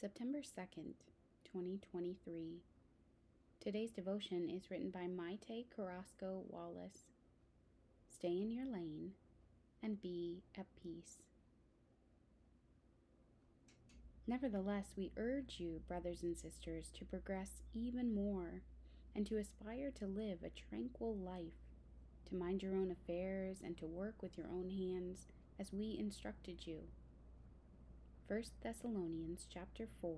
September 2nd, 2023. Today's devotion is written by Mytae Carrasco Wallace. Stay in your lane and be at peace. Nevertheless, we urge you, brothers and sisters, to progress even more and to aspire to live a tranquil life, to mind your own affairs and to work with your own hands as we instructed you 1 Thessalonians chapter 4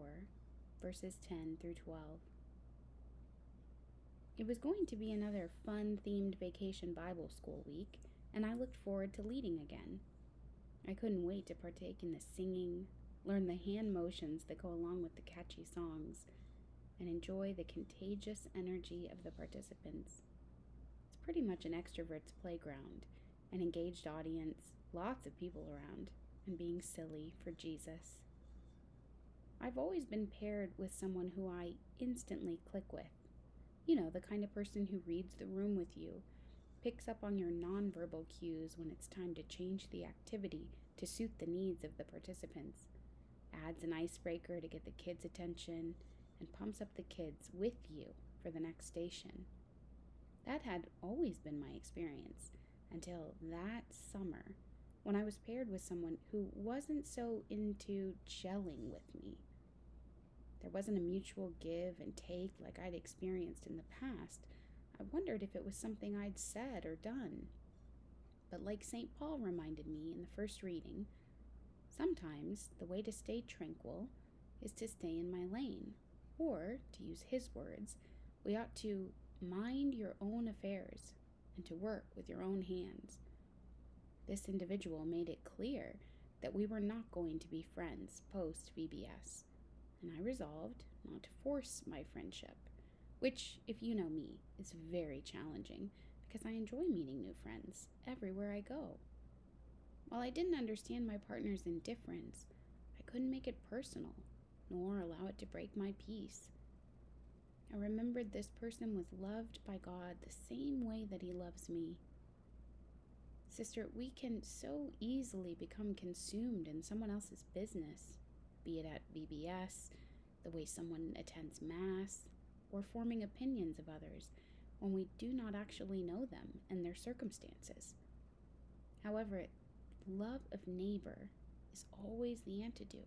verses 10 through 12. It was going to be another fun themed vacation Bible school week, and I looked forward to leading again. I couldn't wait to partake in the singing, learn the hand motions that go along with the catchy songs, and enjoy the contagious energy of the participants. It's pretty much an extrovert's playground, an engaged audience, lots of people around and being silly for Jesus. I've always been paired with someone who I instantly click with. You know, the kind of person who reads the room with you, picks up on your nonverbal cues when it's time to change the activity to suit the needs of the participants, adds an icebreaker to get the kids' attention, and pumps up the kids with you for the next station. That had always been my experience until that summer when I was paired with someone who wasn't so into gelling with me. There wasn't a mutual give and take like I'd experienced in the past. I wondered if it was something I'd said or done. But like St. Paul reminded me in the first reading, sometimes the way to stay tranquil is to stay in my lane. Or, to use his words, we ought to mind your own affairs and to work with your own hands. This individual made it clear that we were not going to be friends post VBS, and I resolved not to force my friendship, which, if you know me, is very challenging because I enjoy meeting new friends everywhere I go. While I didn't understand my partner's indifference, I couldn't make it personal, nor allow it to break my peace. I remembered this person was loved by God the same way that he loves me. Sister, we can so easily become consumed in someone else's business, be it at VBS, the way someone attends Mass, or forming opinions of others when we do not actually know them and their circumstances. However, love of neighbor is always the antidote,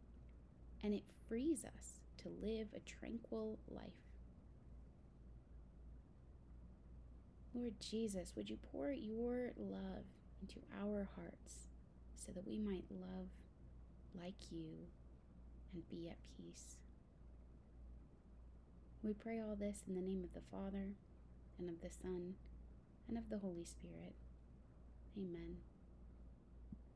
and it frees us to live a tranquil life. Lord Jesus, would you pour your love into our hearts so that we might love like you and be at peace. We pray all this in the name of the Father, and of the Son, and of the Holy Spirit. Amen.